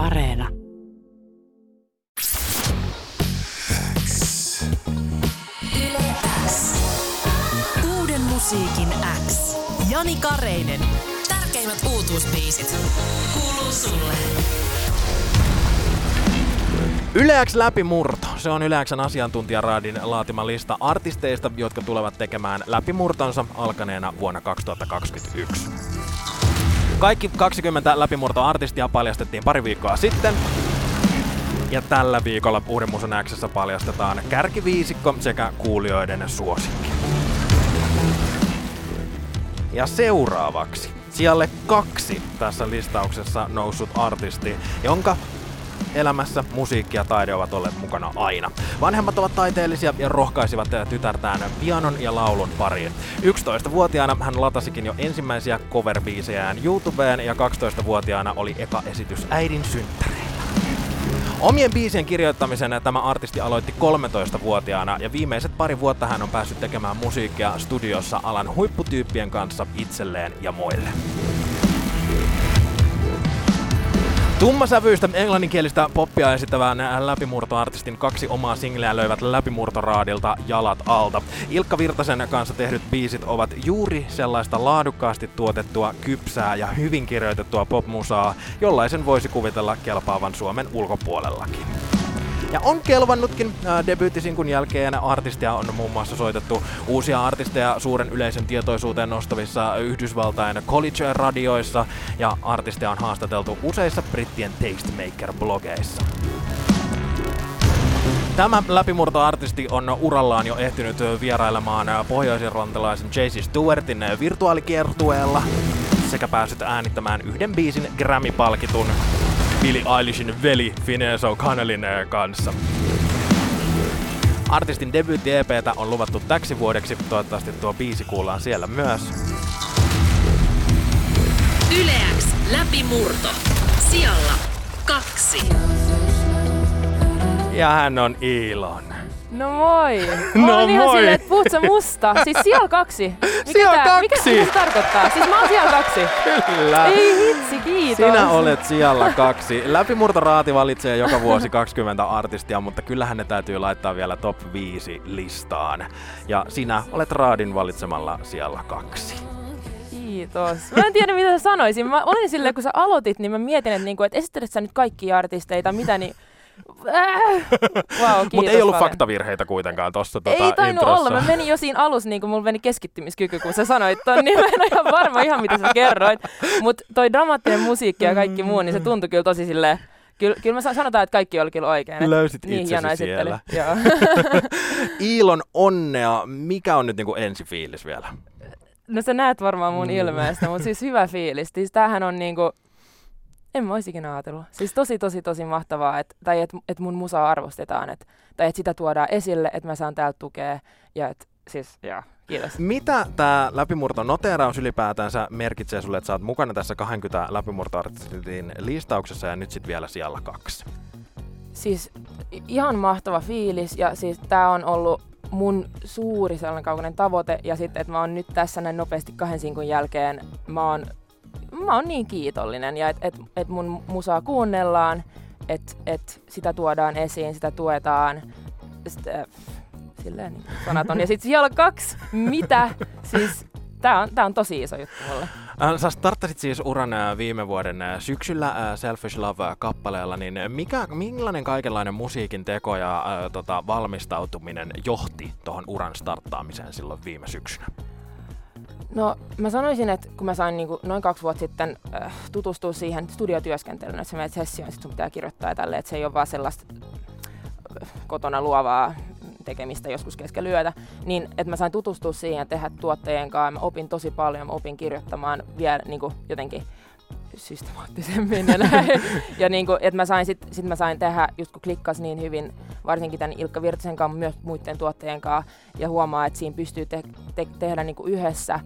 Areena. Uuden musiikin X. Jani Kareinen. Tärkeimmät uutuusbiisit. Kuuluu sulle. Yleäks läpimurto. Se on Yleäksen asiantuntijaraadin laatima lista artisteista, jotka tulevat tekemään läpimurtonsa alkaneena vuonna 2021. Kaikki 20 läpimurtoartistia paljastettiin pari viikkoa sitten. Ja tällä viikolla Uuden Musan Xssä paljastetaan kärkiviisikko sekä kuulijoiden suosikki. Ja seuraavaksi sijalle kaksi tässä listauksessa noussut artisti, jonka elämässä musiikki ja taide ovat olleet mukana aina. Vanhemmat ovat taiteellisia ja rohkaisivat tytärtään pianon ja laulun pariin. 11-vuotiaana hän latasikin jo ensimmäisiä cover YouTubeen ja 12-vuotiaana oli eka esitys äidin synttäreillä. Omien biisien kirjoittamisen tämä artisti aloitti 13-vuotiaana ja viimeiset pari vuotta hän on päässyt tekemään musiikkia studiossa alan huipputyyppien kanssa itselleen ja muille. Tummasävyistä englanninkielistä poppia esittävän läpimurtoartistin kaksi omaa singleä löivät läpimurtoraadilta jalat alta. Ilkka Virtasen kanssa tehdyt biisit ovat juuri sellaista laadukkaasti tuotettua, kypsää ja hyvin kirjoitettua popmusaa, jollaisen voisi kuvitella kelpaavan Suomen ulkopuolellakin. Ja on kelvannutkin äh, debyyttisinkun jälkeen artistia on muun muassa soitettu. Uusia artisteja suuren yleisön tietoisuuteen nostavissa Yhdysvaltain college-radioissa ja artistia on haastateltu useissa brittien tastemaker-blogeissa. Tämä läpimurtoartisti on urallaan jo ehtinyt vierailemaan pohjoisirlantilaisen JC Stewartin virtuaalikiertueella sekä päässyt äänittämään yhden biisin Grammy-palkitun Billie Eilishin veli Phineas O'Connellin äh, kanssa. Artistin debyytti-EPtä on luvattu täksi vuodeksi, toivottavasti tuo biisi kuullaan siellä myös. Yleäks läpimurto. Sijalla kaksi. Ja hän on Ilon. No moi! No Olen ihan moi. silleen, että puhut sä musta? Siis siellä kaksi. Mikä Siellä tää, kaksi. Mikä se tarkoittaa? Siis mä oon siellä kaksi. Kyllä. Ei hitsi, kiitos. Sinä olet siellä kaksi. Läpimurtoraati valitsee joka vuosi 20 artistia, mutta kyllähän ne täytyy laittaa vielä top 5 listaan. Ja sinä olet Raadin valitsemalla siellä kaksi. Kiitos. Mä en tiedä, mitä sä sanoisin. Mä olin silleen, kun sä aloitit, niin mä mietin, että, niinku, että esittelet sä nyt kaikkia artisteita, mitä niin... Äh. Wow, Mutta kiitos ei ollut paljon. faktavirheitä kuitenkaan tossa tota, Ei tainnut introssa. olla. Mä menin jo siinä alussa, niin kun mulla meni keskittymiskyky, kun sä sanoit ton, niin mä en ole ihan varma ihan mitä sä kerroit. Mutta toi dramaattinen musiikki ja kaikki muu, niin se tuntui kyllä tosi silleen, Kyllä, kyllä mä sa- sanotaan, että kaikki oli kyllä oikein. Löysit niin itsesi siellä. Iilon onnea. Mikä on nyt niinku ensifiilis vielä? No sä näet varmaan mun Mm. ilmeestä, mutta siis hyvä fiilis. Siis tämähän on niinku, en mä ikinä ajatellut. Siis tosi, tosi, tosi mahtavaa, että tai että et mun musaa arvostetaan, et, tai että sitä tuodaan esille, että mä saan täältä tukea. Ja et, siis, joo, kiitos. Mitä tämä läpimurto noteraus ylipäätänsä merkitsee sulle, että sä oot mukana tässä 20 läpimurtoartistin listauksessa ja nyt sit vielä siellä kaksi? Siis ihan mahtava fiilis ja siis tää on ollut mun suuri sellainen kaukainen tavoite ja sitten, että mä oon nyt tässä näin nopeasti kahden sinkun jälkeen, mä oon, mä oon niin kiitollinen ja että et, et mun musaa kuunnellaan, että et sitä tuodaan esiin, sitä tuetaan, sitten, äh, silleen niin sanaton. Ja sitten siellä kaksi, mitä? Siis tää on, tää on tosi iso juttu mulle. Äh, Sä starttasit siis uran äh, viime vuoden äh, syksyllä Selfish Love-kappaleella, niin mikä, millainen kaikenlainen musiikin teko ja äh, tota, valmistautuminen johti tuohon uran starttaamiseen silloin viime syksynä? No mä sanoisin, että kun mä sain niinku noin kaksi vuotta sitten äh, tutustua siihen studiotyöskentelyyn, että sä menet sessioon sit sun pitää kirjoittaa ja tälleen, että se ei ole vaan sellaista äh, kotona luovaa tekemistä joskus keskellä yötä, niin että mä sain tutustua siihen ja tehdä tuottajien kanssa. Mä opin tosi paljon, mä opin kirjoittamaan vielä niinku jotenkin systemaattisemmin ja näin. ja niinku, että mä sain sit, sit mä sain tehdä, just kun klikkas niin hyvin, varsinkin tämän Ilkka Virtasen kanssa, myös muiden tuottajien kanssa, ja huomaa, että siinä pystyy te- te- tehdä niinku yhdessä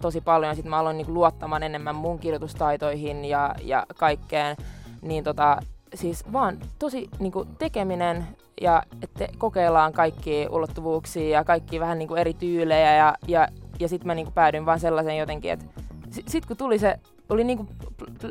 tosi paljon. Sitten mä aloin niinku luottamaan enemmän mun kirjoitustaitoihin ja, ja kaikkeen. Niin tota, siis vaan tosi niinku tekeminen ja että kokeillaan kaikki ulottuvuuksia ja kaikki vähän niinku eri tyylejä ja, ja, ja sitten mä niinku päädyin vaan sellaiseen jotenkin, että sit, sit kun tuli se oli niinku,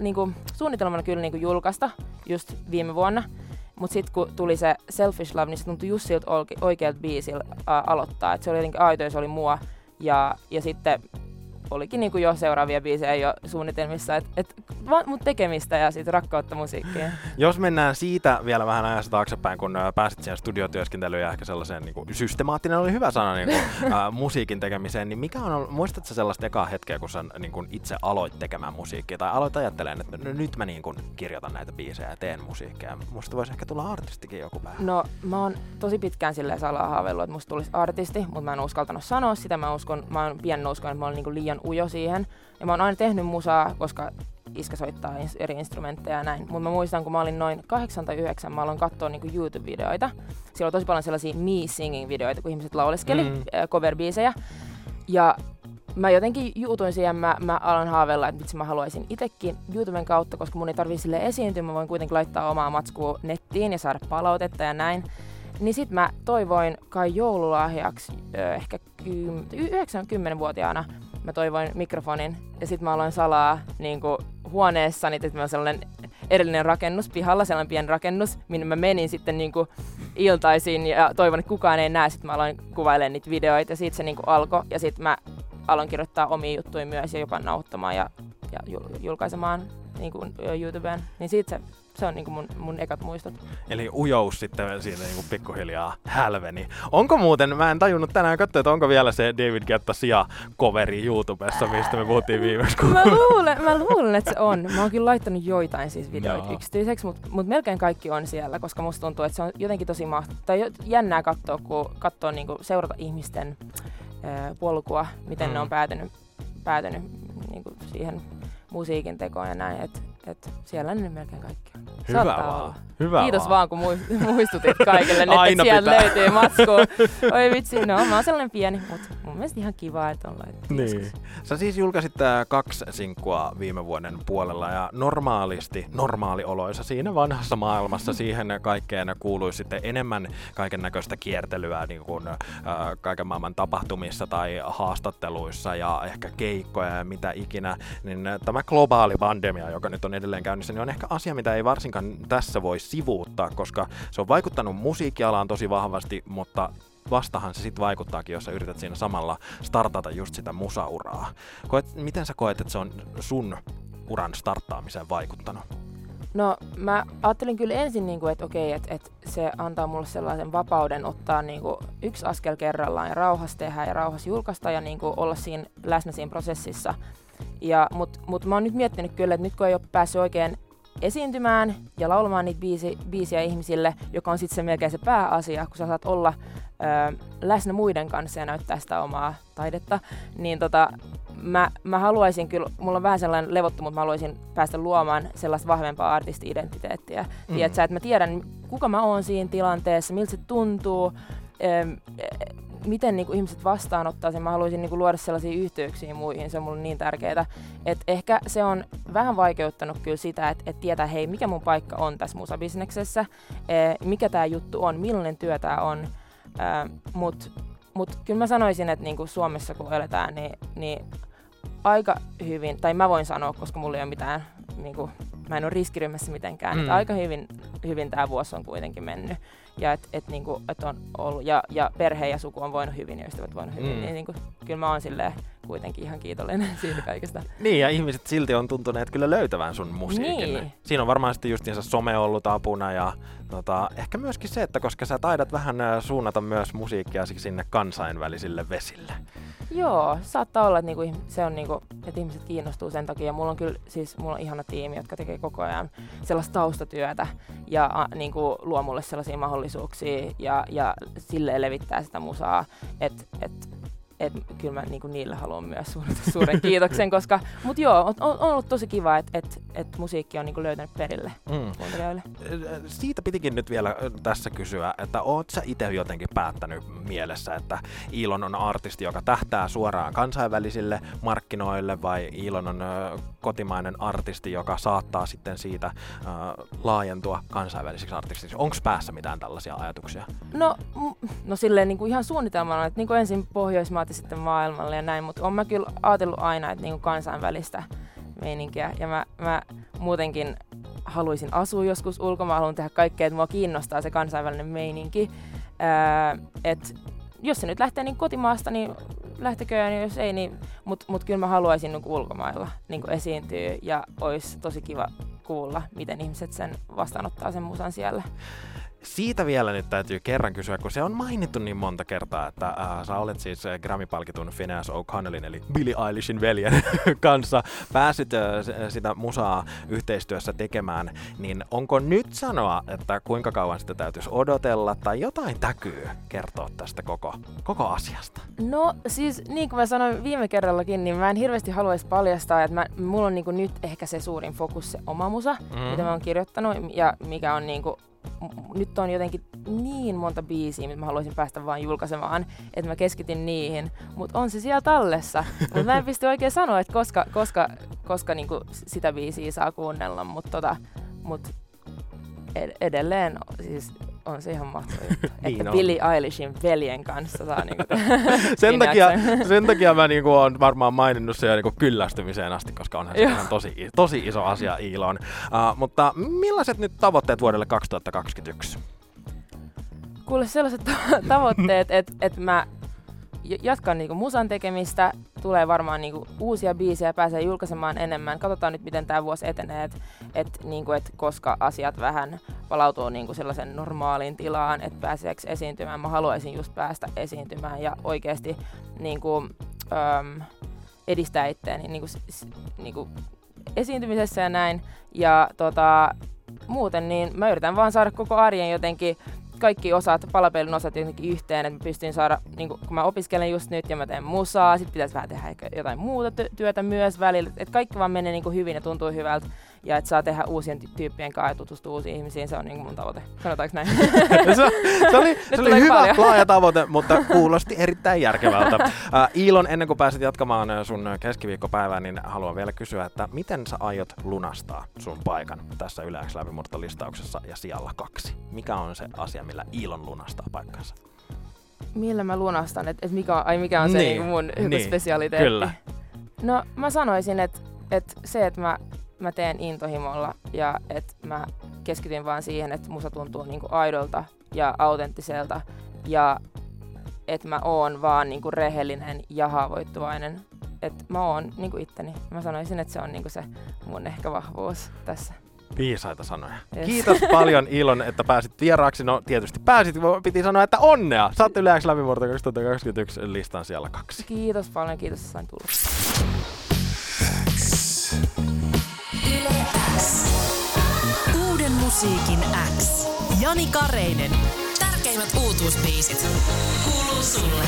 niinku, suunnitelmana kyllä niinku julkaista just viime vuonna, mutta sitten kun tuli se Selfish Love, niin se tuntui just siltä oikealta biisiltä aloittaa. Et se oli jotenkin aito se oli mua. Ja, ja sitten olikin niin kuin jo seuraavia biisejä jo suunnitelmissa, että et, vaan mut tekemistä ja siitä rakkautta musiikkiin. Jos mennään siitä vielä vähän ajassa taaksepäin, kun pääsit siihen studiotyöskentelyyn ja ehkä sellaiseen niin kuin, systemaattinen oli hyvä sana niin kuin, ää, musiikin tekemiseen, niin mikä on, muistatko sellaista ekaa hetkeä, kun sä niin kuin, itse aloit tekemään musiikkia tai aloit ajattelemaan, että no, nyt mä niin kuin, kirjoitan näitä biisejä ja teen musiikkia. Musta voisi ehkä tulla artistikin joku päivä. No mä oon tosi pitkään silleen salaa haaveillut, että musta tulisi artisti, mutta mä en uskaltanut sanoa sitä. Mä uskon, mä oon pian uskon, että mä olen niin liian ujo siihen. Ja mä oon aina tehnyt musaa, koska iskä soittaa eri instrumentteja ja näin. Mutta mä muistan, kun mä olin noin 8 tai 9, mä aloin katsoa niinku YouTube-videoita. Siellä on tosi paljon sellaisia me singing-videoita, kun ihmiset lauleskeli mm. äh, cover-biisejä. Ja mä jotenkin juutuin siihen, mä, mä aloin haaveilla, että vitsi mä haluaisin itsekin YouTuben kautta, koska mun ei tarvii sille esiintyä, mä voin kuitenkin laittaa omaa matskua nettiin ja saada palautetta ja näin. Niin sit mä toivoin kai joululahjaksi ehkä 90-vuotiaana mä toivoin mikrofonin ja sitten mä aloin salaa niin kuin huoneessani, että mä sellainen erillinen rakennus pihalla, sellainen pieni rakennus, minne mä menin sitten niin kuin iltaisin ja toivon, että kukaan ei näe. Sitten mä aloin kuvailemaan niitä videoita ja siitä se niin kuin alkoi ja sitten mä aloin kirjoittaa omia juttuja myös ja jopa nauhoittamaan ja, ja julkaisemaan niin kuin YouTubeen. Niin siitä se se on niinku mun, mun ekat muistot. Eli ujous sitten siinä niinku pikkuhiljaa hälveni. Onko muuten, mä en tajunnut tänään katsoa, että onko vielä se David Getta Sia coveri YouTubessa, mistä me puhuttiin viimeksi. Kun... Mä luulen, mä luulen, että se on. Mä oon kyllä laittanut joitain siis videoita Jaa. yksityiseksi, mutta mut melkein kaikki on siellä, koska musta tuntuu, että se on jotenkin tosi mahtavaa. Tai jännää katsoa, kun katsoo niinku seurata ihmisten äh, polkua, miten mm. ne on päätynyt, päätynyt niinku siihen musiikin tekoon ja näin. Että et siellä ne melkein kaikki on. Hyvä vaan. Hyvä Kiitos vaan. vaan, kun muistutit kaikille, että Aina sieltä pitää. löytyy matskua. Oi vitsi, no mä oon sellainen pieni, mutta mun mielestä ihan kiva, että on laitettu. Niin. Sä siis julkaisit tää kaksi sinkkua viime vuoden puolella ja normaalisti, normaalioloissa siinä vanhassa maailmassa siihen kaikkeen kuuluisi sitten enemmän kaiken näköistä kiertelyä niin kuin, äh, kaiken maailman tapahtumissa tai haastatteluissa ja ehkä keikkoja ja mitä ikinä, niin tämä globaali pandemia, joka nyt on edelleen käynnissä, niin on ehkä asia, mitä ei varsinkaan tässä voi sivuuttaa, koska se on vaikuttanut musiikkialaan tosi vahvasti, mutta vastahan se sitten vaikuttaakin, jos sä yrität siinä samalla startata just sitä musauraa. Koet, miten sä koet, että se on sun uran starttaamiseen vaikuttanut? No mä ajattelin kyllä ensin, niin kuin, että okei, että, että se antaa mulle sellaisen vapauden ottaa niin kuin, yksi askel kerrallaan ja rauhassa tehdä ja rauhassa julkaista ja niin kuin, olla siinä läsnä siinä prosessissa. Mutta mut mä oon nyt miettinyt kyllä, että nyt kun ei ole päässyt oikein esiintymään ja laulamaan niitä biisi, biisiä ihmisille, joka on sitten se melkein se pääasia, kun sä saat olla ö, läsnä muiden kanssa ja näyttää sitä omaa taidetta, niin tota, mä, mä haluaisin kyllä, mulla on vähän sellainen levottu, mutta mä haluaisin päästä luomaan sellaista vahvempaa artisti-identiteettiä. Mm. Tiedätkö, että mä tiedän, kuka mä oon siinä tilanteessa, miltä se tuntuu, miten niin kuin ihmiset vastaanottaa sen. Mä haluaisin niin kuin luoda sellaisia yhteyksiä muihin, se on mulle niin tärkeää. Et ehkä se on vähän vaikeuttanut kyllä sitä, että et tietää, hei, mikä mun paikka on tässä musabisneksessä, e, mikä tämä juttu on, millainen työ tämä on. E, Mutta mut kyllä mä sanoisin, että niin kuin Suomessa kun eletään, niin, niin aika hyvin, tai mä voin sanoa, koska mulla ei ole mitään, niin kuin, mä en ole riskiryhmässä mitenkään, mm. että aika hyvin, hyvin tämä vuosi on kuitenkin mennyt ja että et, niinku, et on ollut, ja, ja perhe ja suku on voinut hyvin ja ystävät voinut hyvin, mm. niin niinku, kyllä mä oon silleen kuitenkin ihan kiitollinen siitä kaikesta. Niin, ja ihmiset silti on tuntuneet kyllä löytävän sun musiikin. Niin. Siinä on varmaan sitten justiinsa some ollut apuna ja tota, ehkä myöskin se, että koska sä taidat vähän suunnata myös musiikkia sinne kansainvälisille vesille. Joo, saattaa olla, että niinku, se on niinku, että ihmiset kiinnostuu sen takia. Mulla on kyllä siis mulla on ihana tiimi, jotka tekee koko ajan sellaista taustatyötä ja a, niinku, luo mulle sellaisia mahdollisuuksia ja, ja silleen levittää sitä musaa, että et, että kyllä mä niinku niille haluan myös suunnata suuren kiitoksen, koska, mut joo, on, on ollut tosi kiva, että et, et musiikki on niinku löytänyt perille mm. Siitä pitikin nyt vielä tässä kysyä, että oot sä itse jotenkin päättänyt mielessä, että Ilon on artisti, joka tähtää suoraan kansainvälisille markkinoille, vai Ilon on ö, kotimainen artisti, joka saattaa sitten siitä ö, laajentua kansainvälisiksi artistiksi? Onko päässä mitään tällaisia ajatuksia? No, no silleen niin kuin ihan suunnitelmana, että niin kuin ensin Pohjoismaat ja sitten maailmalle ja näin, mutta on mä kyllä ajatellut aina, että niin kuin kansainvälistä meininkiä. Ja mä, mä muutenkin haluaisin asua joskus ulkomaan, haluan tehdä kaikkea, että mua kiinnostaa se kansainvälinen meininki. Öö, et jos se nyt lähtee niin kotimaasta, niin lähteköön, ja jos ei, niin... Mutta mut kyllä mä haluaisin niin ulkomailla niin esiintyä, ja olisi tosi kiva kuulla, miten ihmiset sen vastaanottaa sen musan siellä siitä vielä nyt täytyy kerran kysyä, kun se on mainittu niin monta kertaa, että äh, sä olet siis äh, Grammy-palkitun Phineas O'Connellin eli Billie Eilishin veljen kanssa päässyt äh, sitä musaa yhteistyössä tekemään, niin onko nyt sanoa, että kuinka kauan sitä täytyisi odotella tai jotain täkyy kertoa tästä koko, koko asiasta? No siis niin kuin mä sanoin viime kerrallakin, niin mä en hirveästi haluaisi paljastaa, että mä, mulla on niin kuin nyt ehkä se suurin fokus se oma musa, mm. mitä mä oon kirjoittanut ja mikä on niin kuin nyt on jotenkin niin monta biisiä, mitä mä haluaisin päästä vaan julkaisemaan, että mä keskityn niihin. Mutta on se siellä tallessa. Mutta mä en pysty oikein sanoa, että koska, koska, koska niinku sitä biisiä saa kuunnella. Mutta tota, mut ed- edelleen siis on se ihan mahtava juttu. niin että on. Billie Eilishin veljen kanssa saa niinku sen, takia, sen takia mä niinku oon varmaan maininnut se jo niinku kyllästymiseen asti, koska onhan se ihan tosi, tosi iso asia Iilon. Uh, mutta millaiset nyt tavoitteet vuodelle 2021? Kuule sellaiset tavoitteet, että et mä jatkan niinku musan tekemistä, tulee varmaan niinku uusia biisejä, pääsee julkaisemaan enemmän. Katsotaan nyt, miten tämä vuosi etenee, että et, niinku, et koska asiat vähän palautuu niinku sellaisen normaaliin tilaan, että pääseekö esiintymään. Mä haluaisin just päästä esiintymään ja oikeasti niinku, äm, edistää itseäni niinku, niinku, esiintymisessä ja näin. Ja tota, muuten niin mä yritän vaan saada koko arjen jotenkin kaikki osat, palapelin osat jotenkin yhteen, että mä pystyn saada, niin kun mä opiskelen just nyt ja mä teen musaa, sit pitäisi vähän tehdä jotain muuta työtä myös välillä, että kaikki vaan menee niin hyvin ja tuntuu hyvältä ja että saa tehdä uusien tyyppien kanssa ja tutustua uusiin ihmisiin, se on niin mun tavoite. Sanotaanko näin? se, se oli, se oli hyvä, paljon. laaja tavoite, mutta kuulosti erittäin järkevältä. Uh, Iilon, ennen kuin pääset jatkamaan sun keskiviikkopäivää, niin haluan vielä kysyä, että miten sä aiot lunastaa sun paikan tässä Yleäks listauksessa ja sijalla kaksi? Mikä on se asia, millä Iilon lunastaa paikkansa? Millä mä lunastan, että et mikä, ai mikä on se niin, niin mun niin, spesialiteetti? Kyllä. No mä sanoisin, että et se, että mä mä teen intohimolla ja että mä keskityn vaan siihen, että musta tuntuu niinku aidolta ja autenttiselta ja että mä oon vaan niinku rehellinen ja haavoittuvainen. Että mä oon niinku itteni. Mä sanoisin, että se on niinku se mun ehkä vahvuus tässä. Viisaita sanoja. Yes. Kiitos paljon Ilon, että pääsit vieraaksi. No tietysti pääsit, piti sanoa, että onnea. Saatte yleensä läpivuorta 2021 listan siellä kaksi. Kiitos paljon, kiitos että sain tulla. Uuden musiikin X. Jani Kareinen. Tärkeimmät uutuusbiisit. Kuuluu sulle.